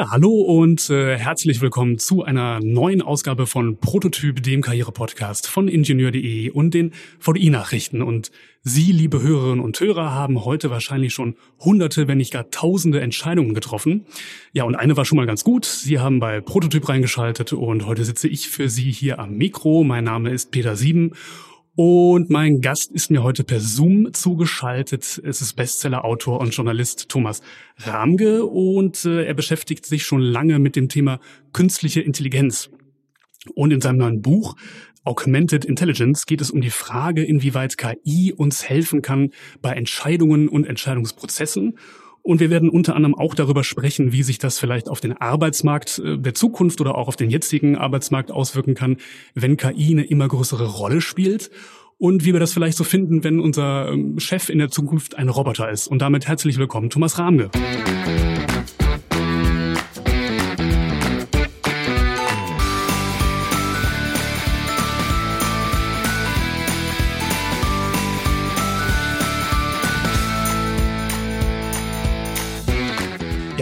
Ja, hallo und äh, herzlich willkommen zu einer neuen Ausgabe von Prototyp, dem Karriere-Podcast von Ingenieur.de und den VDI-Nachrichten. Und Sie, liebe Hörerinnen und Hörer, haben heute wahrscheinlich schon hunderte, wenn nicht gar tausende Entscheidungen getroffen. Ja, und eine war schon mal ganz gut. Sie haben bei Prototyp reingeschaltet und heute sitze ich für Sie hier am Mikro. Mein Name ist Peter Sieben und mein Gast ist mir heute per Zoom zugeschaltet. Es ist Bestseller-Autor und Journalist Thomas Ramge und äh, er beschäftigt sich schon lange mit dem Thema künstliche Intelligenz. Und in seinem neuen Buch Augmented Intelligence geht es um die Frage, inwieweit KI uns helfen kann bei Entscheidungen und Entscheidungsprozessen und wir werden unter anderem auch darüber sprechen, wie sich das vielleicht auf den Arbeitsmarkt äh, der Zukunft oder auch auf den jetzigen Arbeitsmarkt auswirken kann, wenn KI eine immer größere Rolle spielt. Und wie wir das vielleicht so finden, wenn unser ähm, Chef in der Zukunft ein Roboter ist. Und damit herzlich willkommen, Thomas Rahmge.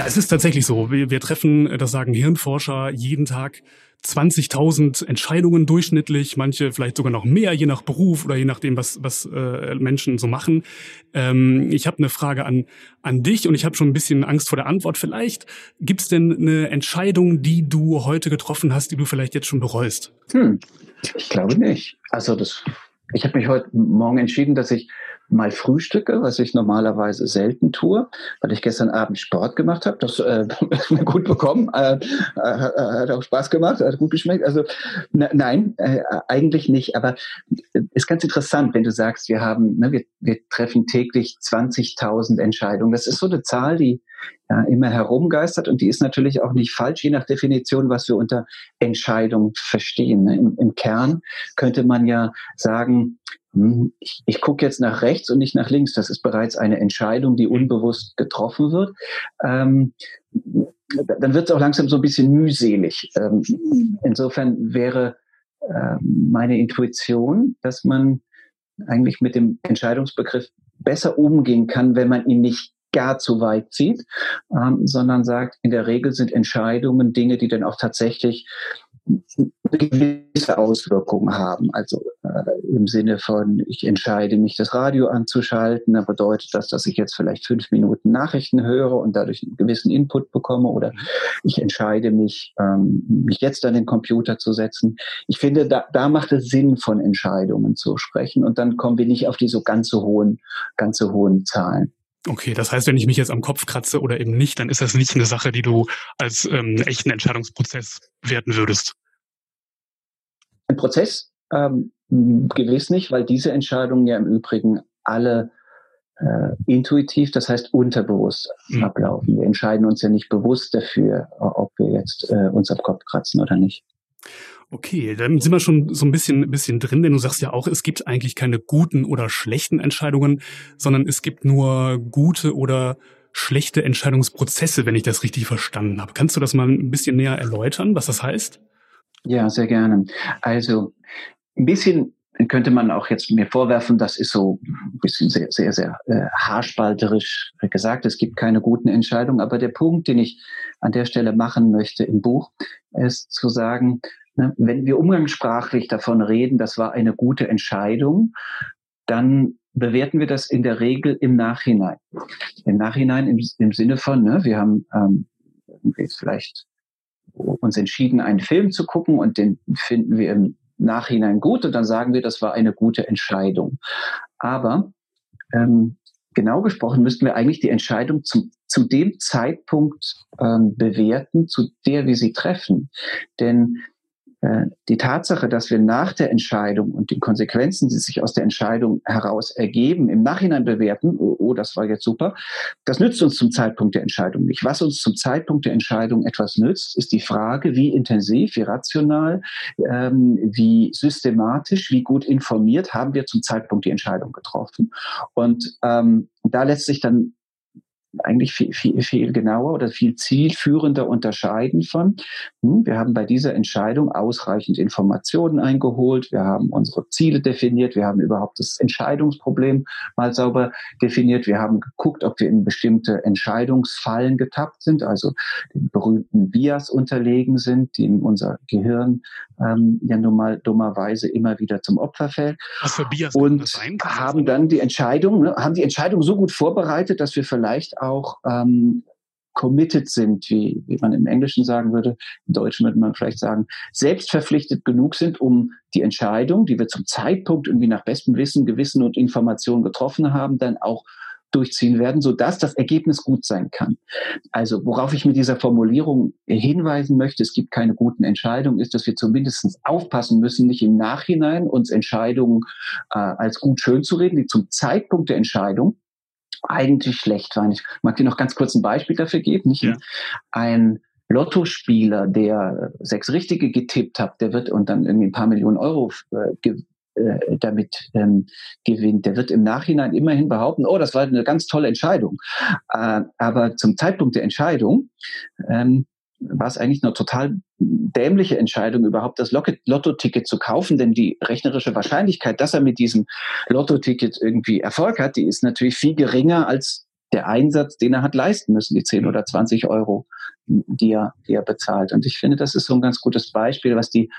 Es ist tatsächlich so. Wir, wir treffen, das sagen Hirnforscher, jeden Tag 20.000 Entscheidungen durchschnittlich, manche vielleicht sogar noch mehr, je nach Beruf oder je nachdem, was, was äh, Menschen so machen. Ähm, ich habe eine Frage an, an dich und ich habe schon ein bisschen Angst vor der Antwort. Vielleicht gibt es denn eine Entscheidung, die du heute getroffen hast, die du vielleicht jetzt schon bereust? Hm, ich glaube nicht. Also das, ich habe mich heute Morgen entschieden, dass ich mal frühstücke, was ich normalerweise selten tue, weil ich gestern Abend Sport gemacht habe. Das äh, gut bekommen, äh, äh, hat auch Spaß gemacht, hat gut geschmeckt. Also ne, nein, äh, eigentlich nicht. Aber ist ganz interessant, wenn du sagst, wir haben, ne, wir, wir treffen täglich 20.000 Entscheidungen. Das ist so eine Zahl, die ja, immer herumgeistert und die ist natürlich auch nicht falsch, je nach Definition, was wir unter Entscheidung verstehen. Ne? Im, Im Kern könnte man ja sagen, hm, ich, ich gucke jetzt nach rechts und nicht nach links. Das ist bereits eine Entscheidung, die unbewusst getroffen wird. Ähm, dann wird es auch langsam so ein bisschen mühselig. Ähm, insofern wäre äh, meine Intuition, dass man eigentlich mit dem Entscheidungsbegriff besser umgehen kann, wenn man ihn nicht gar zu weit zieht, ähm, sondern sagt, in der Regel sind Entscheidungen Dinge, die dann auch tatsächlich gewisse Auswirkungen haben. Also äh, im Sinne von, ich entscheide mich, das Radio anzuschalten, dann bedeutet das, dass ich jetzt vielleicht fünf Minuten Nachrichten höre und dadurch einen gewissen Input bekomme oder ich entscheide mich, ähm, mich jetzt an den Computer zu setzen. Ich finde, da, da macht es Sinn, von Entscheidungen zu sprechen und dann kommen wir nicht auf die so ganz so hohen, ganz so hohen Zahlen. Okay, das heißt, wenn ich mich jetzt am Kopf kratze oder eben nicht, dann ist das nicht eine Sache, die du als ähm, echten Entscheidungsprozess werten würdest. Ein Prozess ähm, gewiss nicht, weil diese Entscheidungen ja im Übrigen alle äh, intuitiv, das heißt unterbewusst mhm. ablaufen. Wir entscheiden uns ja nicht bewusst dafür, ob wir jetzt äh, uns am Kopf kratzen oder nicht. Okay, dann sind wir schon so ein bisschen, ein bisschen drin, denn du sagst ja auch, es gibt eigentlich keine guten oder schlechten Entscheidungen, sondern es gibt nur gute oder schlechte Entscheidungsprozesse, wenn ich das richtig verstanden habe. Kannst du das mal ein bisschen näher erläutern, was das heißt? Ja, sehr gerne. Also ein bisschen könnte man auch jetzt mir vorwerfen, das ist so ein bisschen sehr, sehr, sehr äh, haarspalterisch gesagt. Es gibt keine guten Entscheidungen. Aber der Punkt, den ich an der Stelle machen möchte im Buch, ist zu sagen, wenn wir umgangssprachlich davon reden, das war eine gute Entscheidung, dann bewerten wir das in der Regel im Nachhinein. Im Nachhinein im, im Sinne von, ne, wir haben ähm, vielleicht uns entschieden, einen Film zu gucken und den finden wir im Nachhinein gut und dann sagen wir, das war eine gute Entscheidung. Aber ähm, genau gesprochen müssten wir eigentlich die Entscheidung zum, zu dem Zeitpunkt ähm, bewerten, zu der wir sie treffen. Denn die Tatsache, dass wir nach der Entscheidung und die Konsequenzen, die sich aus der Entscheidung heraus ergeben, im Nachhinein bewerten, oh, oh, das war jetzt super, das nützt uns zum Zeitpunkt der Entscheidung nicht. Was uns zum Zeitpunkt der Entscheidung etwas nützt, ist die Frage, wie intensiv, wie rational, ähm, wie systematisch, wie gut informiert haben wir zum Zeitpunkt die Entscheidung getroffen. Und ähm, da lässt sich dann eigentlich viel, viel, viel genauer oder viel zielführender unterscheiden von, hm, wir haben bei dieser Entscheidung ausreichend Informationen eingeholt, wir haben unsere Ziele definiert, wir haben überhaupt das Entscheidungsproblem mal sauber definiert, wir haben geguckt, ob wir in bestimmte Entscheidungsfallen getappt sind, also den berühmten Bias unterlegen sind, die in unser Gehirn ähm, ja nun mal dummerweise immer wieder zum Opfer fällt. Was für Bias und haben dann die Entscheidung, ne, haben die Entscheidung so gut vorbereitet, dass wir vielleicht auch ähm, committed sind, wie, wie man im Englischen sagen würde, im Deutschen würde man vielleicht sagen, selbstverpflichtet genug sind, um die Entscheidung, die wir zum Zeitpunkt irgendwie nach bestem Wissen, Gewissen und Information getroffen haben, dann auch durchziehen werden, so dass das Ergebnis gut sein kann. Also worauf ich mit dieser Formulierung hinweisen möchte, es gibt keine guten Entscheidungen, ist, dass wir zumindest aufpassen müssen, nicht im Nachhinein uns Entscheidungen äh, als gut schön zu reden, die zum Zeitpunkt der Entscheidung eigentlich schlecht waren. Ich mag dir noch ganz kurz ein Beispiel dafür geben. Nicht? Ja. Ein Lottospieler, der sechs Richtige getippt hat, der wird und dann irgendwie ein paar Millionen Euro äh, äh, damit ähm, gewinnt. Der wird im Nachhinein immerhin behaupten, oh, das war eine ganz tolle Entscheidung. Äh, aber zum Zeitpunkt der Entscheidung ähm, war es eigentlich eine total dämliche Entscheidung, überhaupt das Lotto-Ticket zu kaufen, denn die rechnerische Wahrscheinlichkeit, dass er mit diesem Lotto-Ticket irgendwie Erfolg hat, die ist natürlich viel geringer als der Einsatz, den er hat leisten müssen, die 10 oder 20 Euro, die er, die er bezahlt. Und ich finde, das ist so ein ganz gutes Beispiel, was die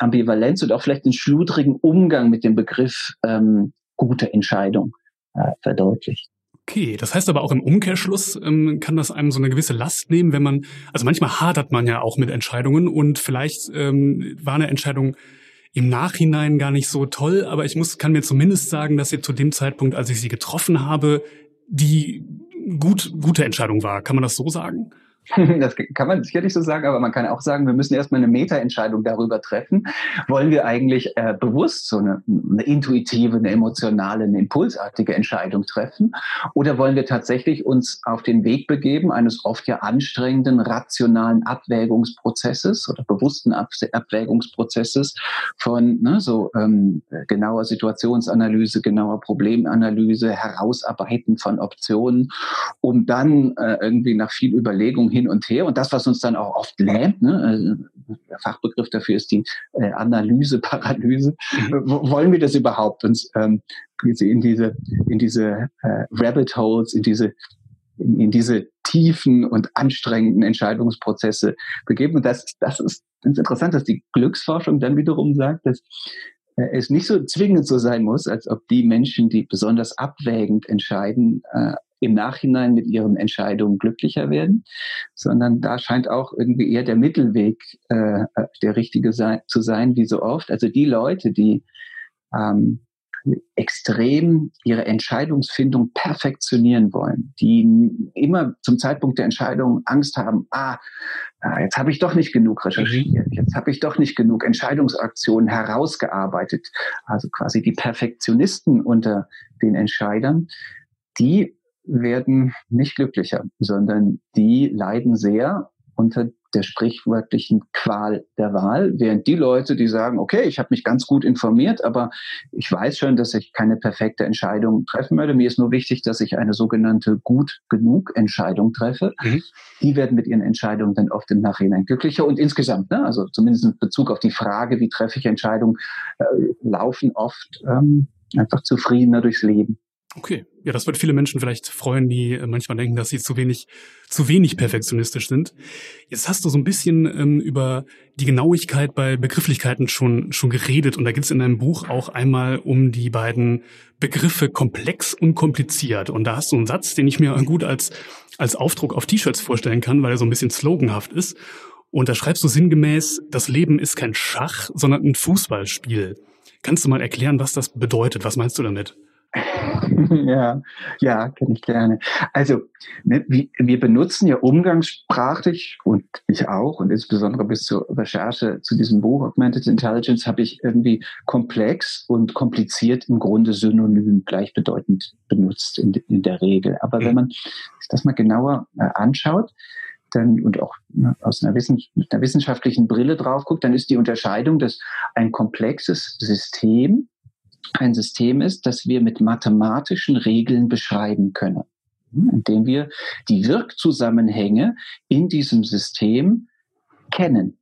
Ambivalenz und auch vielleicht den schludrigen Umgang mit dem Begriff ähm, gute Entscheidung äh, verdeutlicht. Okay, das heißt aber auch im Umkehrschluss ähm, kann das einem so eine gewisse Last nehmen, wenn man, also manchmal hadert man ja auch mit Entscheidungen und vielleicht ähm, war eine Entscheidung im Nachhinein gar nicht so toll, aber ich muss, kann mir zumindest sagen, dass sie zu dem Zeitpunkt, als ich sie getroffen habe, die gut, gute Entscheidung war. Kann man das so sagen? Das kann man sicherlich so sagen, aber man kann auch sagen, wir müssen erstmal eine Meta-Entscheidung darüber treffen. Wollen wir eigentlich äh, bewusst so eine, eine, intuitive, eine emotionale, eine impulsartige Entscheidung treffen? Oder wollen wir tatsächlich uns auf den Weg begeben eines oft ja anstrengenden, rationalen Abwägungsprozesses oder bewussten Ab Abwägungsprozesses von ne, so ähm, genauer Situationsanalyse, genauer Problemanalyse, Herausarbeiten von Optionen, um dann äh, irgendwie nach viel Überlegung hin und her. Und das, was uns dann auch oft lähmt, ne, also der Fachbegriff dafür ist die äh, Analyse, Paralyse. Mhm. Wollen wir das überhaupt uns ähm, in diese, in diese äh, Rabbit Holes, in diese in, in diese tiefen und anstrengenden Entscheidungsprozesse begeben. Und das, das ist interessant, dass die Glücksforschung dann wiederum sagt, dass äh, es nicht so zwingend so sein muss, als ob die Menschen, die besonders abwägend entscheiden, äh, im Nachhinein mit ihren Entscheidungen glücklicher werden, sondern da scheint auch irgendwie eher der Mittelweg äh, der richtige sein, zu sein, wie so oft. Also die Leute, die ähm, extrem ihre Entscheidungsfindung perfektionieren wollen, die immer zum Zeitpunkt der Entscheidung Angst haben, ah, ah jetzt habe ich doch nicht genug recherchiert, mhm. jetzt habe ich doch nicht genug Entscheidungsaktionen herausgearbeitet. Also quasi die Perfektionisten unter den Entscheidern, die werden nicht glücklicher, sondern die leiden sehr unter der sprichwörtlichen Qual der Wahl, während die Leute, die sagen, okay, ich habe mich ganz gut informiert, aber ich weiß schon, dass ich keine perfekte Entscheidung treffen werde. Mir ist nur wichtig, dass ich eine sogenannte gut genug Entscheidung treffe. Mhm. Die werden mit ihren Entscheidungen dann oft im Nachhinein glücklicher und insgesamt, ne, also zumindest in Bezug auf die Frage, wie treffe ich Entscheidungen, äh, laufen oft ähm, einfach zufriedener durchs Leben. Okay, ja, das wird viele Menschen vielleicht freuen, die äh, manchmal denken, dass sie zu wenig, zu wenig perfektionistisch sind. Jetzt hast du so ein bisschen ähm, über die Genauigkeit bei Begrifflichkeiten schon schon geredet und da geht es in deinem Buch auch einmal um die beiden Begriffe komplex und kompliziert und da hast du einen Satz, den ich mir gut als als Aufdruck auf T-Shirts vorstellen kann, weil er so ein bisschen sloganhaft ist. Und da schreibst du sinngemäß: Das Leben ist kein Schach, sondern ein Fußballspiel. Kannst du mal erklären, was das bedeutet? Was meinst du damit? ja, ja, kenne ich gerne. Also, ne, wir, wir benutzen ja umgangssprachlich und ich auch und insbesondere bis zur Recherche zu diesem Buch Augmented Intelligence habe ich irgendwie komplex und kompliziert im Grunde synonym gleichbedeutend benutzt in, in der Regel. Aber wenn mhm. man sich das mal genauer äh, anschaut, dann und auch ne, aus einer, einer wissenschaftlichen Brille drauf guckt, dann ist die Unterscheidung, dass ein komplexes System ein System ist, das wir mit mathematischen Regeln beschreiben können. indem wir die Wirkzusammenhänge in diesem System kennen.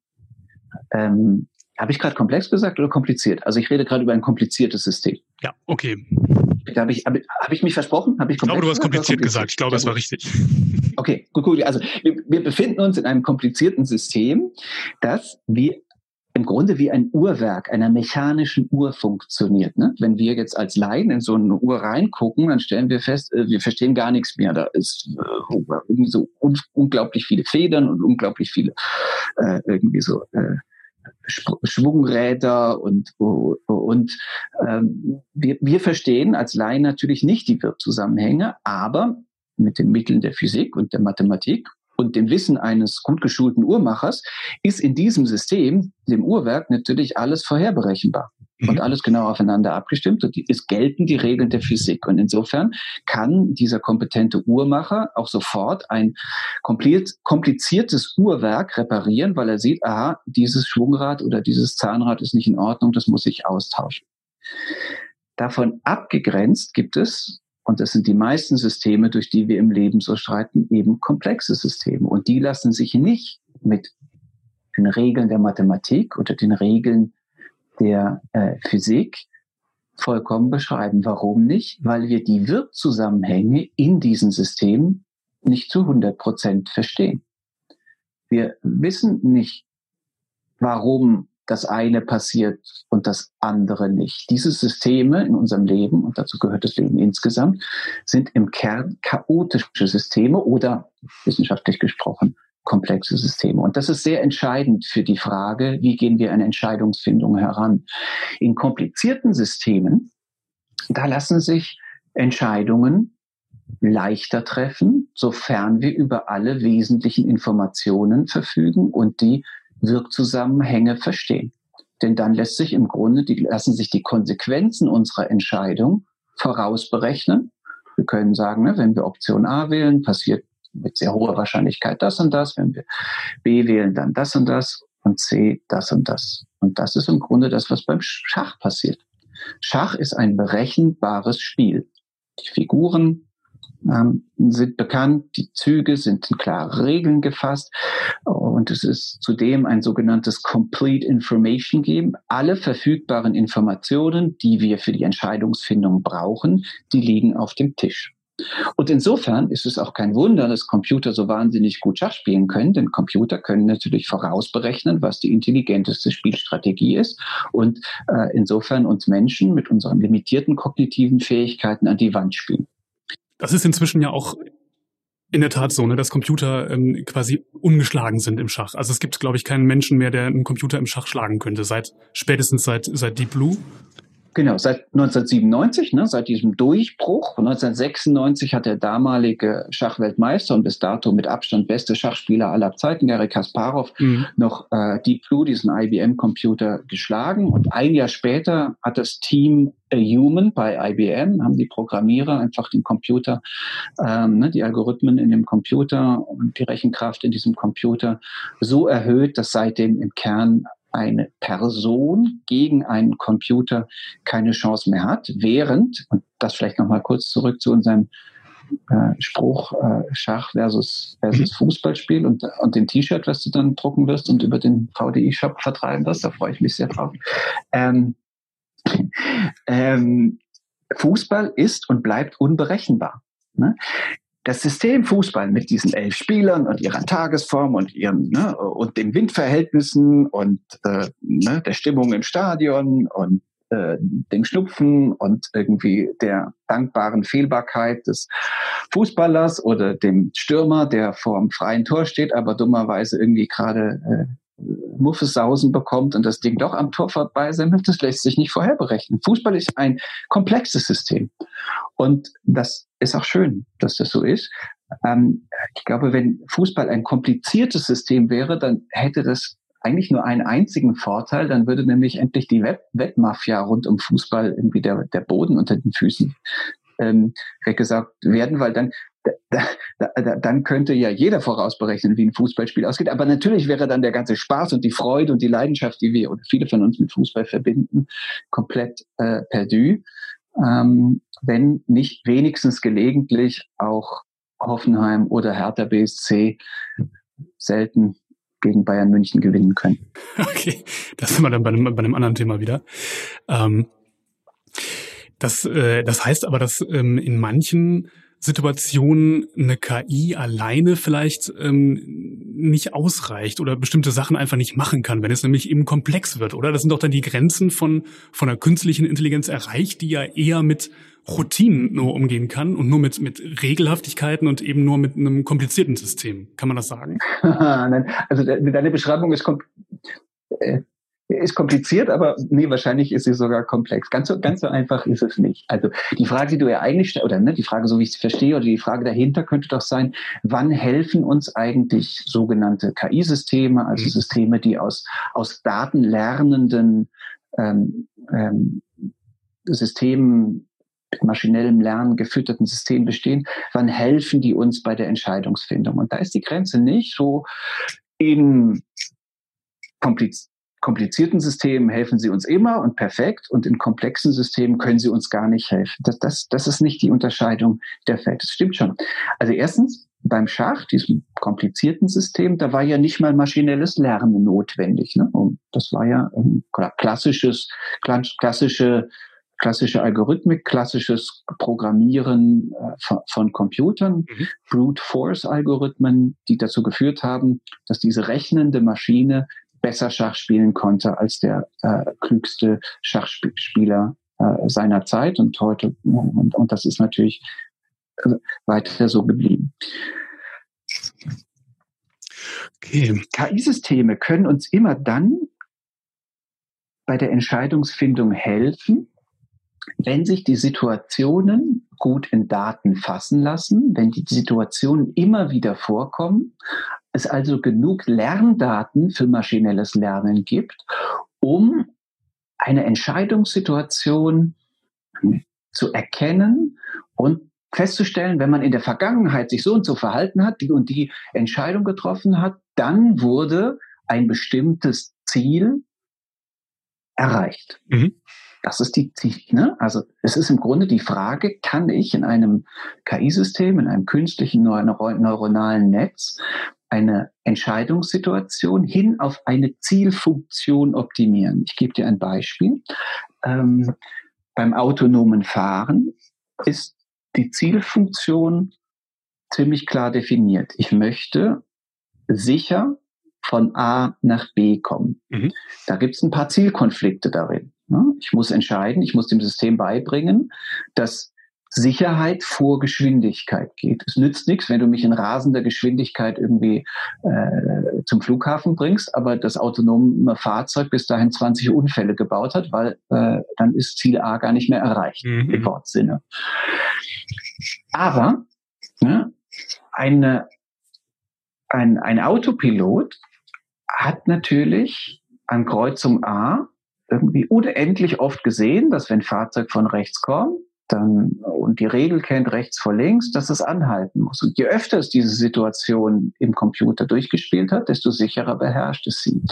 Ähm, habe ich gerade komplex gesagt oder kompliziert? Also ich rede gerade über ein kompliziertes System. Ja, okay. Habe ich, hab, hab ich mich versprochen? Hab ich, ich glaube, du hast kompliziert, kompliziert gesagt. Ich glaube, das war richtig. Okay, gut, gut. Also wir, wir befinden uns in einem komplizierten System, das wir im Grunde wie ein Uhrwerk einer mechanischen Uhr funktioniert. Ne? Wenn wir jetzt als Laien in so eine Uhr reingucken, dann stellen wir fest, äh, wir verstehen gar nichts mehr. Da ist äh, irgendwie so un unglaublich viele Federn und unglaublich viele äh, irgendwie so äh, Schwungräder und und ähm, wir, wir verstehen als Laien natürlich nicht die Wirkzusammenhänge, aber mit den Mitteln der Physik und der Mathematik und dem Wissen eines gut geschulten Uhrmachers ist in diesem System, dem Uhrwerk, natürlich alles vorherberechenbar mhm. und alles genau aufeinander abgestimmt und es gelten die Regeln der Physik. Und insofern kann dieser kompetente Uhrmacher auch sofort ein kompliziertes Uhrwerk reparieren, weil er sieht, aha, dieses Schwungrad oder dieses Zahnrad ist nicht in Ordnung, das muss ich austauschen. Davon abgegrenzt gibt es und das sind die meisten Systeme, durch die wir im Leben so streiten, eben komplexe Systeme. Und die lassen sich nicht mit den Regeln der Mathematik oder den Regeln der äh, Physik vollkommen beschreiben. Warum nicht? Weil wir die Wirkzusammenhänge in diesen Systemen nicht zu 100 Prozent verstehen. Wir wissen nicht, warum das eine passiert und das andere nicht. Diese Systeme in unserem Leben, und dazu gehört das Leben insgesamt, sind im Kern chaotische Systeme oder wissenschaftlich gesprochen komplexe Systeme. Und das ist sehr entscheidend für die Frage, wie gehen wir an Entscheidungsfindung heran. In komplizierten Systemen, da lassen sich Entscheidungen leichter treffen, sofern wir über alle wesentlichen Informationen verfügen und die Wirkzusammenhänge verstehen. Denn dann lässt sich im Grunde, die, lassen sich die Konsequenzen unserer Entscheidung vorausberechnen. Wir können sagen, ne, wenn wir Option A wählen, passiert mit sehr hoher Wahrscheinlichkeit das und das. Wenn wir B wählen, dann das und das und C das und das. Und das ist im Grunde das, was beim Schach passiert. Schach ist ein berechenbares Spiel. Die Figuren ähm, sind bekannt, die Züge sind in klare Regeln gefasst und es ist zudem ein sogenanntes Complete Information Game. Alle verfügbaren Informationen, die wir für die Entscheidungsfindung brauchen, die liegen auf dem Tisch. Und insofern ist es auch kein Wunder, dass Computer so wahnsinnig gut Schach spielen können, denn Computer können natürlich vorausberechnen, was die intelligenteste Spielstrategie ist und äh, insofern uns Menschen mit unseren limitierten kognitiven Fähigkeiten an die Wand spielen. Das ist inzwischen ja auch in der Tat so, ne, dass Computer ähm, quasi ungeschlagen sind im Schach. Also es gibt, glaube ich, keinen Menschen mehr, der einen Computer im Schach schlagen könnte, seit spätestens seit seit Deep Blue. Genau, seit 1997, ne, seit diesem Durchbruch. 1996 hat der damalige Schachweltmeister und bis dato mit Abstand beste Schachspieler aller Zeiten, Gary Kasparov, mhm. noch äh, Deep Blue, diesen IBM-Computer, geschlagen. Und ein Jahr später hat das Team A Human bei IBM, haben die Programmierer einfach den Computer, ähm, ne, die Algorithmen in dem Computer und die Rechenkraft in diesem Computer so erhöht, dass seitdem im Kern eine Person gegen einen Computer keine Chance mehr hat, während, und das vielleicht nochmal kurz zurück zu unserem äh, Spruch äh, Schach versus, versus mhm. Fußballspiel und, und dem T-Shirt, was du dann drucken wirst und über den VDI-Shop vertreiben wirst, da freue ich mich sehr drauf. Ähm, ähm, Fußball ist und bleibt unberechenbar. Ne? Das System Fußball mit diesen elf Spielern und ihrer Tagesform und ihren ne, und den Windverhältnissen und äh, ne, der Stimmung im Stadion und äh, dem Schnupfen und irgendwie der dankbaren Fehlbarkeit des Fußballers oder dem Stürmer, der vor dem freien Tor steht, aber dummerweise irgendwie gerade äh, Muffesausen bekommt und das Ding doch am Tor vorbeisemmelt, das lässt sich nicht vorher berechnen. Fußball ist ein komplexes System. Und das ist auch schön, dass das so ist. Ähm, ich glaube, wenn Fußball ein kompliziertes System wäre, dann hätte das eigentlich nur einen einzigen Vorteil, dann würde nämlich endlich die Wettmafia rund um Fußball irgendwie der, der Boden unter den Füßen ähm, gesagt werden, weil dann da, da, dann könnte ja jeder vorausberechnen, wie ein Fußballspiel ausgeht. Aber natürlich wäre dann der ganze Spaß und die Freude und die Leidenschaft, die wir oder viele von uns mit Fußball verbinden, komplett äh, perdu, ähm, wenn nicht wenigstens gelegentlich auch Hoffenheim oder Hertha BSC selten gegen Bayern München gewinnen können. Okay, das sind wir dann bei einem, bei einem anderen Thema wieder. Ähm, das, äh, das heißt aber, dass ähm, in manchen Situationen eine KI alleine vielleicht ähm, nicht ausreicht oder bestimmte Sachen einfach nicht machen kann, wenn es nämlich eben komplex wird, oder? Das sind doch dann die Grenzen von, von der künstlichen Intelligenz erreicht, die ja eher mit Routinen nur umgehen kann und nur mit, mit Regelhaftigkeiten und eben nur mit einem komplizierten System. Kann man das sagen? Nein, also deine Beschreibung ist, äh, ist kompliziert, aber nee, wahrscheinlich ist sie sogar komplex. Ganz so, ganz so einfach ist es nicht. Also die Frage, die du ja eigentlich stellst, oder ne, die Frage, so wie ich sie verstehe, oder die Frage dahinter könnte doch sein, wann helfen uns eigentlich sogenannte KI-Systeme, also mhm. Systeme, die aus, aus datenlernenden ähm, ähm, Systemen mit maschinellem Lernen gefütterten Systemen bestehen, wann helfen die uns bei der Entscheidungsfindung? Und da ist die Grenze nicht so in kompliz komplizierten Systemen helfen sie uns immer und perfekt und in komplexen Systemen können sie uns gar nicht helfen. Das, das, das ist nicht die Unterscheidung der Fälle. Das stimmt schon. Also erstens, beim Schach, diesem komplizierten System, da war ja nicht mal maschinelles Lernen notwendig. Ne? Und das war ja ein klassisches, klassische klassische Algorithmik, klassisches Programmieren äh, von, von, Computern, mhm. Brute Force Algorithmen, die dazu geführt haben, dass diese rechnende Maschine besser Schach spielen konnte als der äh, klügste Schachspieler äh, seiner Zeit und heute und, und das ist natürlich äh, weiter so geblieben. Okay. KI-Systeme können uns immer dann bei der Entscheidungsfindung helfen, wenn sich die Situationen gut in Daten fassen lassen, wenn die Situationen immer wieder vorkommen, es also genug Lerndaten für maschinelles Lernen gibt, um eine Entscheidungssituation zu erkennen und festzustellen, wenn man in der Vergangenheit sich so und so verhalten hat, die und die Entscheidung getroffen hat, dann wurde ein bestimmtes Ziel erreicht. Mhm. Das ist die, ne? also es ist im Grunde die Frage, kann ich in einem KI-System, in einem künstlichen neuronalen Netz eine Entscheidungssituation hin auf eine Zielfunktion optimieren. Ich gebe dir ein Beispiel. Ähm, beim autonomen Fahren ist die Zielfunktion ziemlich klar definiert. Ich möchte sicher von A nach B kommen. Mhm. Da gibt es ein paar Zielkonflikte darin. Ich muss entscheiden, ich muss dem System beibringen, dass Sicherheit vor Geschwindigkeit geht. Es nützt nichts, wenn du mich in rasender Geschwindigkeit irgendwie äh, zum Flughafen bringst, aber das autonome Fahrzeug bis dahin 20 Unfälle gebaut hat, weil äh, dann ist Ziel A gar nicht mehr erreicht, mhm. im Wortsinne. Aber ne, eine, ein, ein Autopilot hat natürlich an Kreuzung A irgendwie unendlich oft gesehen, dass wenn Fahrzeug von rechts kommt, dann und die Regel kennt rechts vor links, dass es anhalten muss. Und je öfter es diese Situation im Computer durchgespielt hat, desto sicherer beherrscht es sie.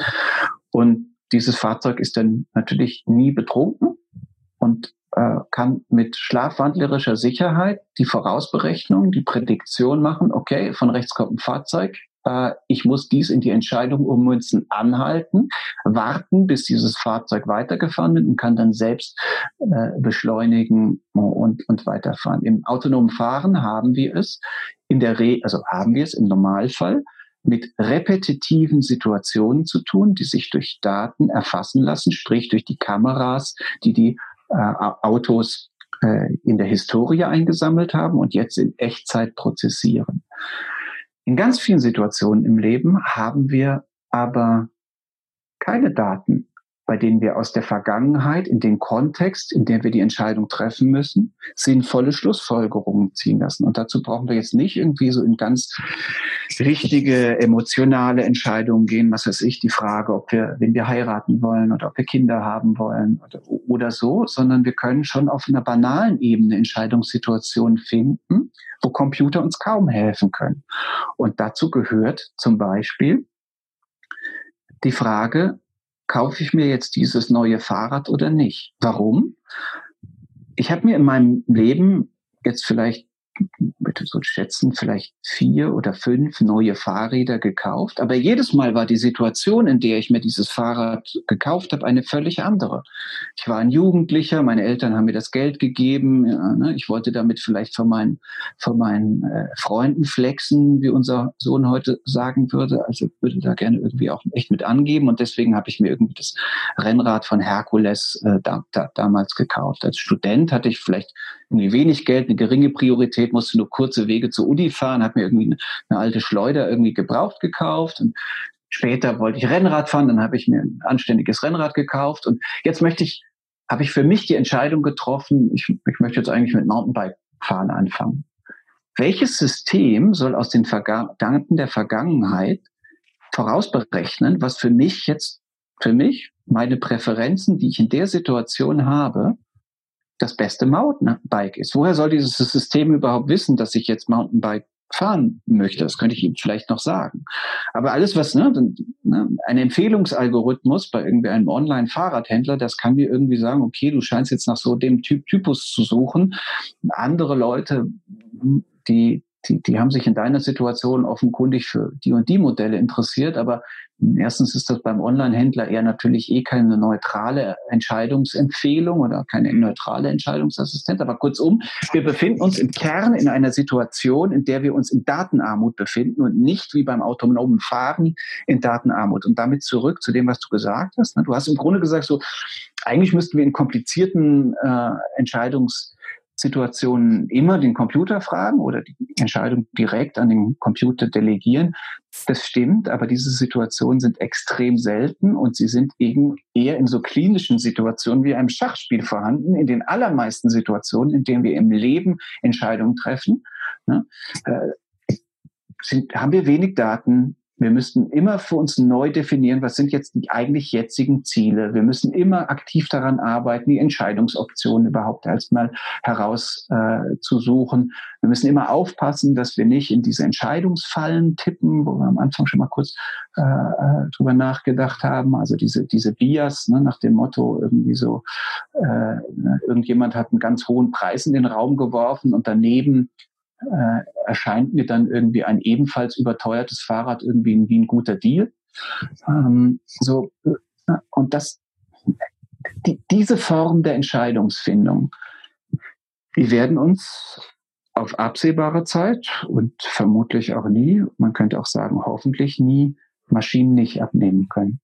Und dieses Fahrzeug ist dann natürlich nie betrunken und äh, kann mit schlafwandlerischer Sicherheit die Vorausberechnung, die Prädiktion machen, okay, von rechts kommt ein Fahrzeug, äh, ich muss dies in die Entscheidung ummünzen, anhalten, warten, bis dieses Fahrzeug weitergefahren wird und kann dann selbst äh, beschleunigen und, und weiterfahren. Im autonomen Fahren haben wir es in der Re also haben wir es im Normalfall mit repetitiven Situationen zu tun, die sich durch Daten erfassen lassen, sprich durch die Kameras, die die äh, Autos äh, in der Historie eingesammelt haben und jetzt in Echtzeit prozessieren. In ganz vielen Situationen im Leben haben wir aber keine Daten bei denen wir aus der Vergangenheit in den Kontext, in dem wir die Entscheidung treffen müssen, sinnvolle Schlussfolgerungen ziehen lassen. Und dazu brauchen wir jetzt nicht irgendwie so in ganz richtige emotionale Entscheidungen gehen, was weiß ich, die Frage, ob wir, wenn wir heiraten wollen oder ob wir Kinder haben wollen oder, oder so, sondern wir können schon auf einer banalen Ebene Entscheidungssituationen finden, wo Computer uns kaum helfen können. Und dazu gehört zum Beispiel die Frage, kaufe ich mir jetzt dieses neue Fahrrad oder nicht? Warum? Ich habe mir in meinem Leben jetzt vielleicht bitte so schätzen, vielleicht vier oder fünf neue Fahrräder gekauft. Aber jedes Mal war die Situation, in der ich mir dieses Fahrrad gekauft habe, eine völlig andere. Ich war ein Jugendlicher, meine Eltern haben mir das Geld gegeben. Ja, ne? Ich wollte damit vielleicht von meinen, von meinen äh, Freunden flexen, wie unser Sohn heute sagen würde. Also würde da gerne irgendwie auch echt mit angeben. Und deswegen habe ich mir irgendwie das Rennrad von Herkules äh, da, da, damals gekauft. Als Student hatte ich vielleicht irgendwie wenig Geld, eine geringe Priorität, musste nur kurze Wege zur Uni fahren, habe mir irgendwie eine, alte Schleuder irgendwie gebraucht gekauft und später wollte ich Rennrad fahren, dann habe ich mir ein anständiges Rennrad gekauft und jetzt möchte ich, habe ich für mich die Entscheidung getroffen, ich, ich möchte jetzt eigentlich mit Mountainbike fahren anfangen. Welches System soll aus den Daten der Vergangenheit vorausberechnen, was für mich jetzt, für mich, meine Präferenzen, die ich in der Situation habe, das beste Mountainbike ist. Woher soll dieses System überhaupt wissen, dass ich jetzt Mountainbike fahren möchte? Das könnte ich ihm vielleicht noch sagen. Aber alles, was ne, ne ein Empfehlungsalgorithmus bei irgendeinem Online-Fahrradhändler, das kann mir irgendwie sagen, okay, du scheinst jetzt nach so dem Typ Typus zu suchen. Andere Leute, die die, die haben sich in deiner Situation offenkundig für die und die Modelle interessiert, aber erstens ist das beim Online-Händler eher natürlich eh keine neutrale Entscheidungsempfehlung oder keine neutrale Entscheidungsassistent. Aber kurzum, wir befinden uns im Kern in einer Situation, in der wir uns in Datenarmut befinden und nicht wie beim autonomen Fahren in Datenarmut. Und damit zurück zu dem, was du gesagt hast. Du hast im Grunde gesagt, so eigentlich müssten wir in komplizierten äh, Entscheidungs Situationen immer den Computer fragen oder die Entscheidung direkt an den Computer delegieren. Das stimmt, aber diese Situationen sind extrem selten und sie sind eben eher in so klinischen Situationen wie einem Schachspiel vorhanden. In den allermeisten Situationen, in denen wir im Leben Entscheidungen treffen, ne, äh, sind, haben wir wenig Daten, wir müssten immer für uns neu definieren, was sind jetzt die eigentlich jetzigen Ziele. Wir müssen immer aktiv daran arbeiten, die Entscheidungsoptionen überhaupt erstmal herauszusuchen. Äh, wir müssen immer aufpassen, dass wir nicht in diese Entscheidungsfallen tippen, wo wir am Anfang schon mal kurz äh, äh drüber nachgedacht haben. Also diese, diese Bias ne, nach dem Motto irgendwie so, äh, ne, irgendjemand hat einen ganz hohen Preis in den Raum geworfen und daneben äh, erscheint mir dann irgendwie ein ebenfalls überteuertes Fahrrad irgendwie wie ein guter Deal. Ähm, so, äh, und das, die, diese Form der Entscheidungsfindung, die werden uns auf absehbare Zeit und vermutlich auch nie, man könnte auch sagen hoffentlich nie, Maschinen nicht abnehmen können.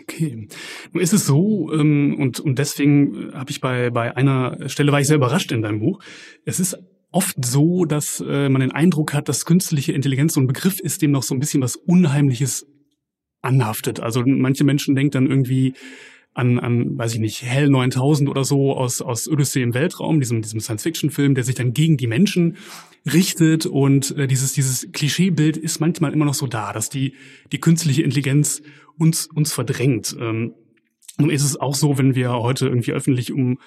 Okay. Nun ist es so, ähm, und, und deswegen habe ich bei, bei einer Stelle war ich sehr überrascht in deinem Buch. Es ist oft so, dass äh, man den Eindruck hat, dass künstliche Intelligenz so ein Begriff ist, dem noch so ein bisschen was Unheimliches anhaftet. Also manche Menschen denken dann irgendwie an, an, weiß ich nicht, Hell 9000 oder so aus, aus Odyssey im Weltraum, diesem, diesem Science-Fiction-Film, der sich dann gegen die Menschen richtet und äh, dieses, dieses Klischeebild ist manchmal immer noch so da, dass die, die künstliche Intelligenz uns, uns verdrängt. Ähm, nun ist es auch so, wenn wir heute irgendwie öffentlich um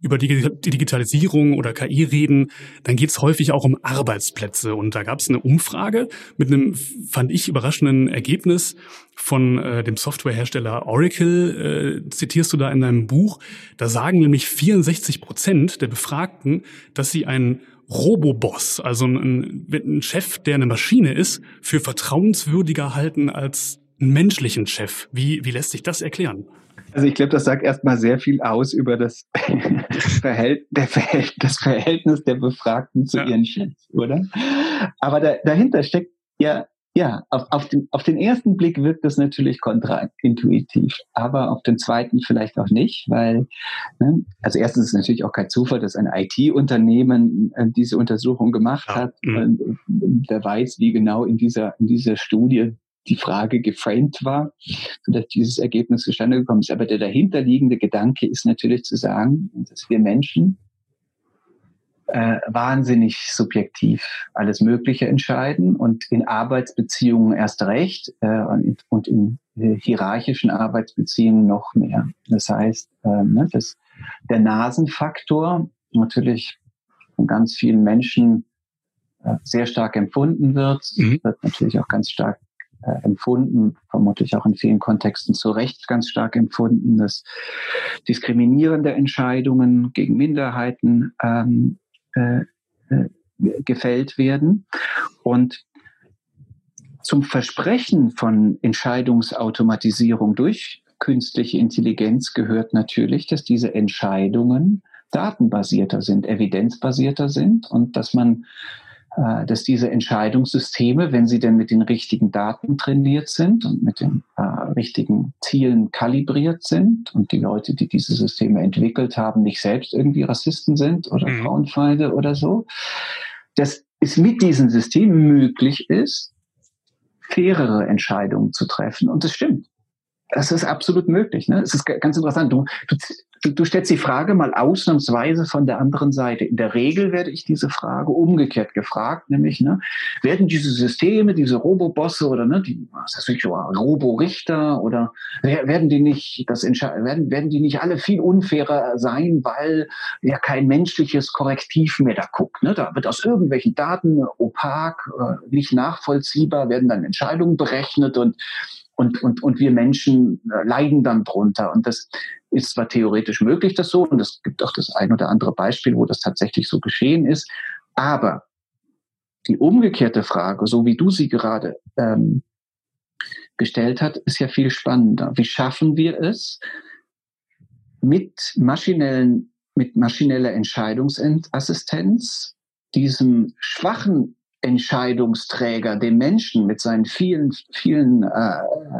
über die Digitalisierung oder KI reden, dann geht es häufig auch um Arbeitsplätze. Und da gab es eine Umfrage mit einem, fand ich, überraschenden Ergebnis von äh, dem Softwarehersteller Oracle, äh, zitierst du da in deinem Buch. Da sagen nämlich 64 Prozent der Befragten, dass sie einen Roboboss, also einen, einen Chef, der eine Maschine ist, für vertrauenswürdiger halten als einen menschlichen Chef. Wie, wie lässt sich das erklären? Also ich glaube, das sagt erstmal sehr viel aus über das, Verhält, Verhält, das Verhältnis der Befragten zu ja. ihren Chefs, oder? Aber da, dahinter steckt ja, ja, auf, auf, den, auf den ersten Blick wirkt das natürlich kontraintuitiv, aber auf den zweiten vielleicht auch nicht, weil, ne, also erstens ist es natürlich auch kein Zufall, dass ein IT-Unternehmen äh, diese Untersuchung gemacht ja. hat. Mhm. Und, und der weiß, wie genau in dieser, in dieser Studie die Frage geframed war, sodass dieses Ergebnis zustande gekommen ist. Aber der dahinterliegende Gedanke ist natürlich zu sagen, dass wir Menschen äh, wahnsinnig subjektiv alles Mögliche entscheiden und in Arbeitsbeziehungen erst recht äh, und, und in äh, hierarchischen Arbeitsbeziehungen noch mehr. Das heißt, äh, ne, dass der Nasenfaktor natürlich von ganz vielen Menschen äh, sehr stark empfunden wird, mhm. wird natürlich auch ganz stark äh, empfunden, vermutlich auch in vielen Kontexten zu Recht ganz stark empfunden, dass diskriminierende Entscheidungen gegen Minderheiten ähm, äh, äh, gefällt werden. Und zum Versprechen von Entscheidungsautomatisierung durch künstliche Intelligenz gehört natürlich, dass diese Entscheidungen datenbasierter sind, evidenzbasierter sind und dass man dass diese Entscheidungssysteme, wenn sie denn mit den richtigen Daten trainiert sind und mit den äh, richtigen Zielen kalibriert sind und die Leute, die diese Systeme entwickelt haben, nicht selbst irgendwie Rassisten sind oder mhm. Frauenfeinde oder so, dass es mit diesen Systemen möglich ist, fairere Entscheidungen zu treffen. Und das stimmt. Das ist absolut möglich. Ne? Es ist ganz interessant. Du, du, du stellst die Frage mal ausnahmsweise von der anderen Seite. In der Regel werde ich diese Frage umgekehrt gefragt, nämlich, ne, werden diese Systeme, diese Robobosse oder ne, die, was weiß ich, Roborichter oder werden die nicht, das werden, werden die nicht alle viel unfairer sein, weil ja kein menschliches Korrektiv mehr da guckt. Ne? Da wird aus irgendwelchen Daten opak, äh, nicht nachvollziehbar, werden dann Entscheidungen berechnet und und, und, und wir Menschen äh, leiden dann drunter. Und das ist zwar theoretisch möglich, das so, und es gibt auch das ein oder andere Beispiel, wo das tatsächlich so geschehen ist, aber die umgekehrte Frage, so wie du sie gerade ähm, gestellt hast, ist ja viel spannender. Wie schaffen wir es, mit maschinellen, mit maschineller Entscheidungsassistenz diesem schwachen Entscheidungsträger, dem Menschen mit seinen vielen, vielen äh,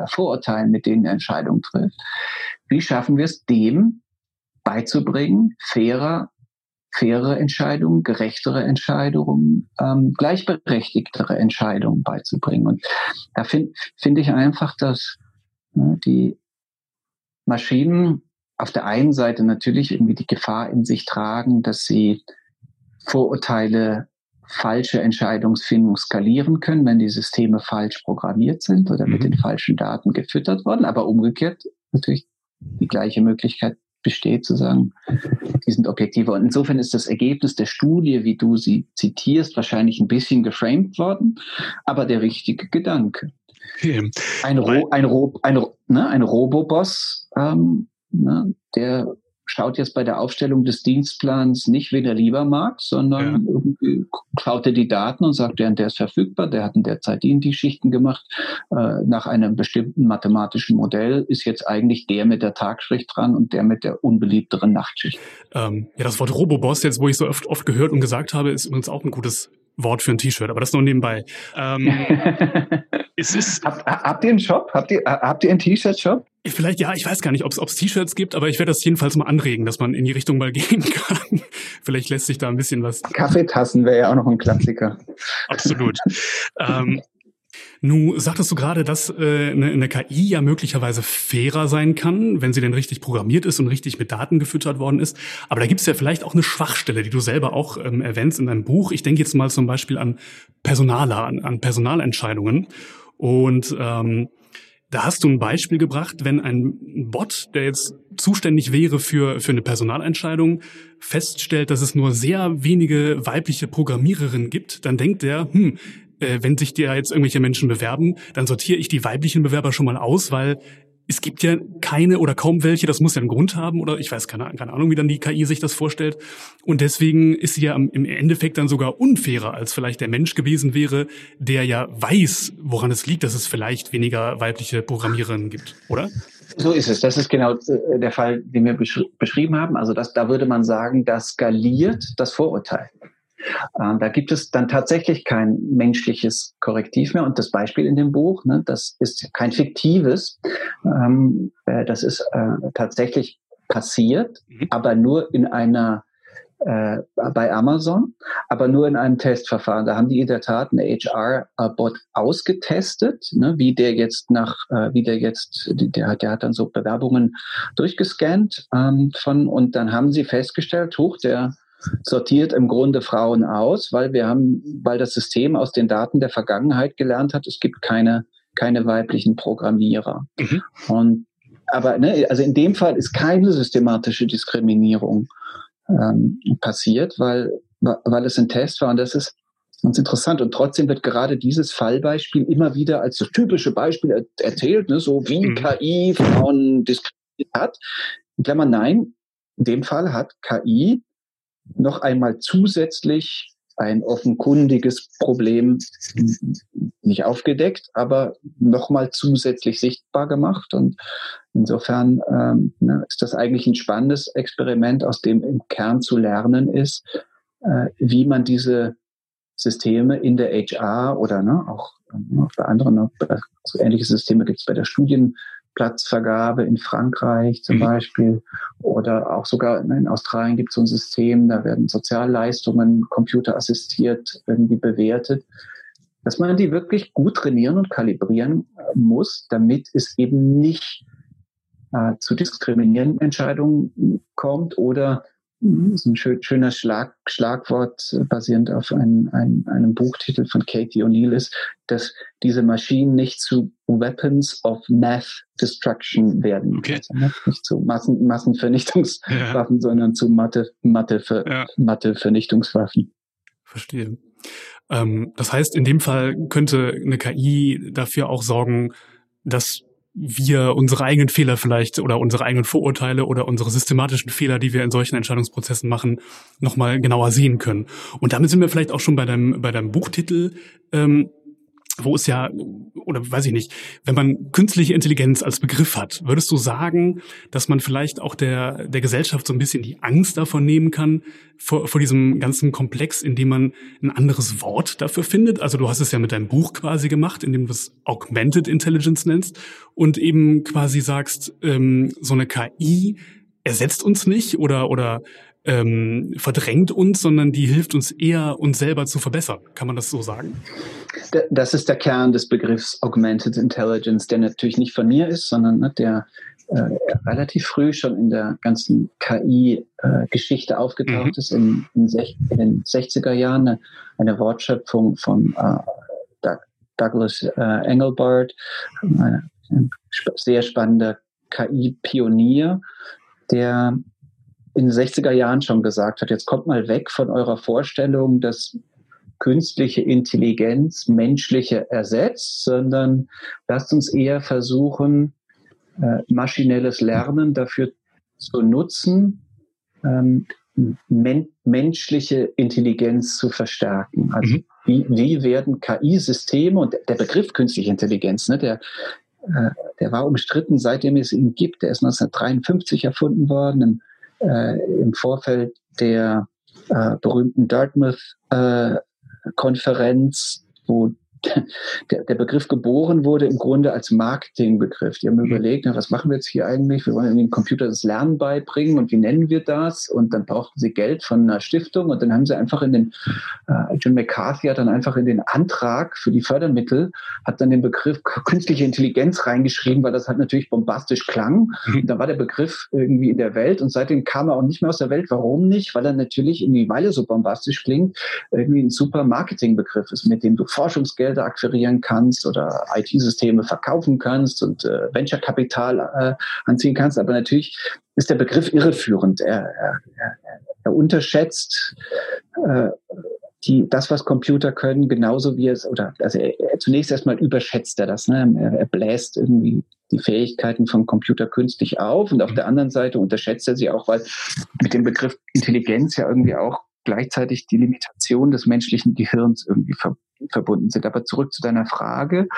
Vorurteilen, mit denen er Entscheidungen trifft, wie schaffen wir es, dem beizubringen, fairer, faire Entscheidungen, gerechtere Entscheidungen, ähm, gleichberechtigtere Entscheidungen beizubringen. Und da finde find ich einfach, dass ne, die Maschinen auf der einen Seite natürlich irgendwie die Gefahr in sich tragen, dass sie Vorurteile falsche Entscheidungsfindung skalieren können, wenn die Systeme falsch programmiert sind oder mit mhm. den falschen Daten gefüttert worden. Aber umgekehrt natürlich die gleiche Möglichkeit besteht, zu sagen, die sind objektiver. Und insofern ist das Ergebnis der Studie, wie du sie zitierst, wahrscheinlich ein bisschen geframed worden, aber der richtige Gedanke. Okay. Ein, Ro ein, Ro ein, ne, ein Roboboss, ähm, ne, der schaut jetzt bei der Aufstellung des Dienstplans nicht, wen er lieber mag, sondern ja. schaut er die Daten und sagt, der, der ist verfügbar, der hat in der Zeit die, die Schichten gemacht. Äh, nach einem bestimmten mathematischen Modell ist jetzt eigentlich der mit der Tagschicht dran und der mit der unbeliebteren Nachtschicht. Ähm, ja, das Wort Roboboss, jetzt wo ich so oft, oft gehört und gesagt habe, ist übrigens auch ein gutes Wort für ein T-Shirt, aber das nur nebenbei. Ähm, es ist Hab, habt ihr einen Shop? Habt ihr, habt ihr einen T-Shirt-Shop? Vielleicht ja, ich weiß gar nicht, ob es T-Shirts gibt, aber ich werde das jedenfalls mal anregen, dass man in die Richtung mal gehen kann. Vielleicht lässt sich da ein bisschen was. Kaffeetassen wäre ja auch noch ein Klassiker. Absolut. ähm, Nu sagtest du gerade, dass äh, eine, eine KI ja möglicherweise fairer sein kann, wenn sie denn richtig programmiert ist und richtig mit Daten gefüttert worden ist. Aber da gibt es ja vielleicht auch eine Schwachstelle, die du selber auch ähm, erwähnst in deinem Buch. Ich denke jetzt mal zum Beispiel an Personaler, an, an Personalentscheidungen. Und ähm, da hast du ein Beispiel gebracht, wenn ein Bot, der jetzt zuständig wäre für, für eine Personalentscheidung, feststellt, dass es nur sehr wenige weibliche Programmiererinnen gibt, dann denkt er, hm, äh, wenn sich da jetzt irgendwelche Menschen bewerben, dann sortiere ich die weiblichen Bewerber schon mal aus, weil es gibt ja keine oder kaum welche, das muss ja einen Grund haben oder ich weiß keine, keine Ahnung, wie dann die KI sich das vorstellt. Und deswegen ist sie ja im Endeffekt dann sogar unfairer, als vielleicht der Mensch gewesen wäre, der ja weiß, woran es liegt, dass es vielleicht weniger weibliche Programmiererinnen gibt, oder? So ist es. Das ist genau äh, der Fall, den wir beschrieben haben. Also das, da würde man sagen, das skaliert das Vorurteil. Ähm, da gibt es dann tatsächlich kein menschliches Korrektiv mehr. Und das Beispiel in dem Buch, ne, das ist kein fiktives, ähm, äh, das ist äh, tatsächlich passiert, mhm. aber nur in einer äh, bei Amazon, aber nur in einem Testverfahren. Da haben die in der Tat einen HR-Bot ausgetestet, ne, wie der jetzt nach, äh, wie der jetzt, der, der hat dann so Bewerbungen durchgescannt ähm, von und dann haben sie festgestellt, hoch, der sortiert im Grunde Frauen aus, weil wir haben, weil das System aus den Daten der Vergangenheit gelernt hat, es gibt keine, keine weiblichen Programmierer. Mhm. Und aber ne, also in dem Fall ist keine systematische Diskriminierung ähm, passiert, weil, weil es ein Test war und das ist ganz interessant. Und trotzdem wird gerade dieses Fallbeispiel immer wieder als das typische Beispiel erzählt, ne, so wie mhm. KI Frauen diskriminiert hat. In Klammern, nein, in dem Fall hat KI noch einmal zusätzlich ein offenkundiges Problem nicht aufgedeckt, aber nochmal zusätzlich sichtbar gemacht. Und insofern ähm, ne, ist das eigentlich ein spannendes Experiment, aus dem im Kern zu lernen ist, äh, wie man diese Systeme in der HR oder ne, auch, auch bei anderen, auch so ähnliche Systeme gibt es bei der Studien, Platzvergabe in Frankreich zum mhm. Beispiel oder auch sogar in Australien gibt es so ein System, da werden Sozialleistungen computerassistiert irgendwie bewertet, dass man die wirklich gut trainieren und kalibrieren äh, muss, damit es eben nicht äh, zu diskriminierenden Entscheidungen kommt oder ist ein schön, schöner Schlag, Schlagwort äh, basierend auf ein, ein, einem Buchtitel von Katie O'Neill ist, dass diese Maschinen nicht zu Weapons of Math Destruction werden. Okay. Also nicht zu Massen, Massenvernichtungswaffen, ja. sondern zu Mathe, Mathe, -Ver ja. Mathe Vernichtungswaffen. Verstehe. Ähm, das heißt, in dem Fall könnte eine KI dafür auch sorgen, dass wir unsere eigenen Fehler vielleicht oder unsere eigenen Vorurteile oder unsere systematischen Fehler, die wir in solchen Entscheidungsprozessen machen, nochmal genauer sehen können. Und damit sind wir vielleicht auch schon bei deinem, bei deinem Buchtitel. Ähm, wo es ja, oder weiß ich nicht, wenn man künstliche Intelligenz als Begriff hat, würdest du sagen, dass man vielleicht auch der, der Gesellschaft so ein bisschen die Angst davon nehmen kann, vor, vor diesem ganzen Komplex, indem man ein anderes Wort dafür findet? Also du hast es ja mit deinem Buch quasi gemacht, indem du es Augmented Intelligence nennst und eben quasi sagst, ähm, so eine KI ersetzt uns nicht oder, oder ähm, verdrängt uns, sondern die hilft uns eher, uns selber zu verbessern. Kann man das so sagen? Das ist der Kern des Begriffs Augmented Intelligence, der natürlich nicht von mir ist, sondern ne, der äh, relativ früh schon in der ganzen KI-Geschichte äh, aufgetaucht mhm. ist, in, in, in, den 60er Jahren, eine, eine Wortschöpfung von äh, Douglas äh, Engelbart, ein sehr spannender KI-Pionier, der in den 60er Jahren schon gesagt hat, jetzt kommt mal weg von eurer Vorstellung, dass künstliche Intelligenz menschliche ersetzt, sondern lasst uns eher versuchen, äh, maschinelles Lernen dafür zu nutzen, ähm, men menschliche Intelligenz zu verstärken. Also mhm. wie, wie werden KI-Systeme und der Begriff künstliche Intelligenz, ne, der, äh, der war umstritten, seitdem es ihn gibt. Der ist 1953 erfunden worden. Im äh, im Vorfeld der äh, berühmten Dartmouth-Konferenz, äh, wo der, der Begriff geboren wurde im Grunde als Marketingbegriff. Die haben mhm. überlegt, na, was machen wir jetzt hier eigentlich? Wir wollen dem Computer das Lernen beibringen und wie nennen wir das? Und dann brauchten sie Geld von einer Stiftung und dann haben sie einfach in den, äh, John McCarthy hat dann einfach in den Antrag für die Fördermittel, hat dann den Begriff künstliche Intelligenz reingeschrieben, weil das halt natürlich bombastisch klang. Mhm. Und dann war der Begriff irgendwie in der Welt und seitdem kam er auch nicht mehr aus der Welt. Warum nicht? Weil er natürlich irgendwie, weil er so bombastisch klingt, irgendwie ein super Marketingbegriff ist, mit dem du Forschungsgeld Gelder akquirieren kannst oder IT-Systeme verkaufen kannst und äh, Venture-Kapital äh, anziehen kannst. Aber natürlich ist der Begriff irreführend. Er, er, er, er unterschätzt äh, die, das, was Computer können, genauso wie es, oder also er, er, zunächst erstmal überschätzt er das. Ne? Er, er bläst irgendwie die Fähigkeiten von Computer künstlich auf und auf der anderen Seite unterschätzt er sie auch, weil mit dem Begriff Intelligenz ja irgendwie auch gleichzeitig die Limitation des menschlichen Gehirns irgendwie ver verbunden sind. Aber zurück zu deiner Frage.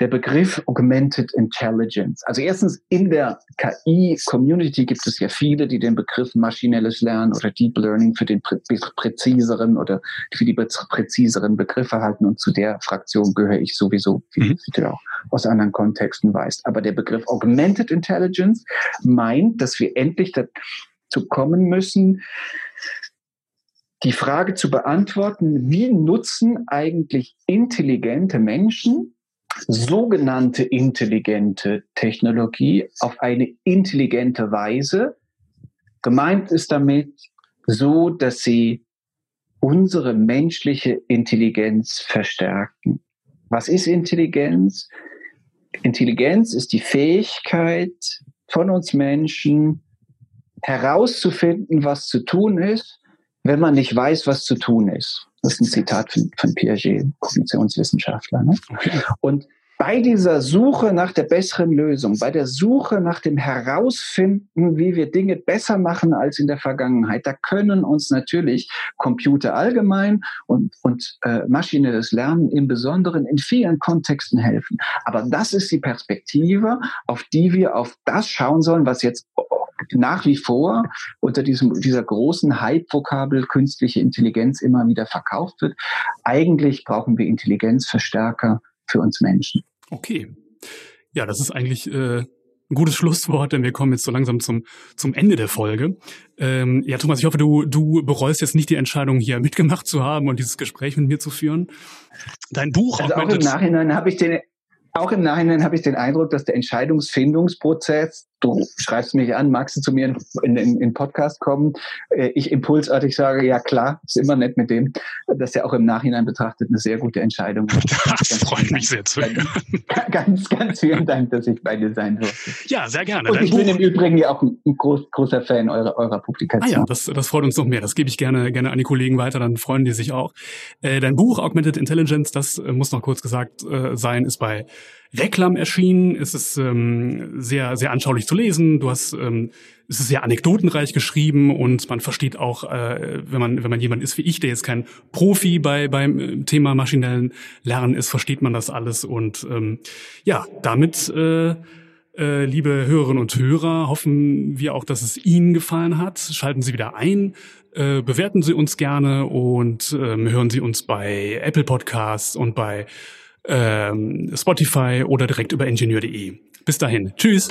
Der Begriff Augmented Intelligence. Also erstens in der KI-Community gibt es ja viele, die den Begriff maschinelles Lernen oder Deep Learning für den prä präziseren oder für die präziseren Begriffe halten. Und zu der Fraktion gehöre ich sowieso, wie mhm. du auch aus anderen Kontexten weißt. Aber der Begriff Augmented Intelligence meint, dass wir endlich dazu kommen müssen, die Frage zu beantworten, wie nutzen eigentlich intelligente Menschen sogenannte intelligente Technologie auf eine intelligente Weise. Gemeint ist damit so, dass sie unsere menschliche Intelligenz verstärken. Was ist Intelligenz? Intelligenz ist die Fähigkeit von uns Menschen herauszufinden, was zu tun ist wenn man nicht weiß, was zu tun ist. Das ist ein Zitat von, von Piaget, Kognitionswissenschaftler. Ne? Und bei dieser Suche nach der besseren Lösung, bei der Suche nach dem Herausfinden, wie wir Dinge besser machen als in der Vergangenheit, da können uns natürlich Computer allgemein und, und äh, maschinelles Lernen im Besonderen in vielen Kontexten helfen. Aber das ist die Perspektive, auf die wir auf das schauen sollen, was jetzt nach wie vor unter diesem, dieser großen Hype-Vokabel künstliche Intelligenz immer wieder verkauft wird. Eigentlich brauchen wir Intelligenzverstärker für uns Menschen. Okay. Ja, das ist eigentlich äh, ein gutes Schlusswort, denn wir kommen jetzt so langsam zum, zum Ende der Folge. Ähm, ja, Thomas, ich hoffe, du, du bereust jetzt nicht die Entscheidung, hier mitgemacht zu haben und dieses Gespräch mit mir zu führen. Dein Buch also auch im Nachhinein habe ich den auch im Nachhinein habe ich den Eindruck, dass der Entscheidungsfindungsprozess du schreibst mich an, magst du zu mir in den Podcast kommen? Äh, ich impulsartig sage, ja klar, ist immer nett mit dem. Das ist ja auch im Nachhinein betrachtet eine sehr gute Entscheidung. Das freut mich sehr zu hören. Ganz, ganz vielen Dank, dass ich bei dir sein durfte. Ja, sehr gerne. Und ich Buch bin im Übrigen ja auch ein groß, großer Fan eurer, eurer Publikation. Ah ja, das, das freut uns noch mehr. Das gebe ich gerne, gerne an die Kollegen weiter, dann freuen die sich auch. Äh, dein Buch Augmented Intelligence, das äh, muss noch kurz gesagt sein, ist bei Reklam erschienen. Es ist ähm, sehr, sehr anschaulich zu lesen. Du hast, ähm, es ist sehr anekdotenreich geschrieben und man versteht auch, äh, wenn man, wenn man jemand ist wie ich, der jetzt kein Profi bei beim äh, Thema maschinellen Lernen ist, versteht man das alles. Und ähm, ja, damit äh, äh, liebe Hörerinnen und Hörer, hoffen wir auch, dass es Ihnen gefallen hat. Schalten Sie wieder ein, äh, bewerten Sie uns gerne und ähm, hören Sie uns bei Apple Podcasts und bei ähm, Spotify oder direkt über ingenieur.de. Bis dahin. Tschüss.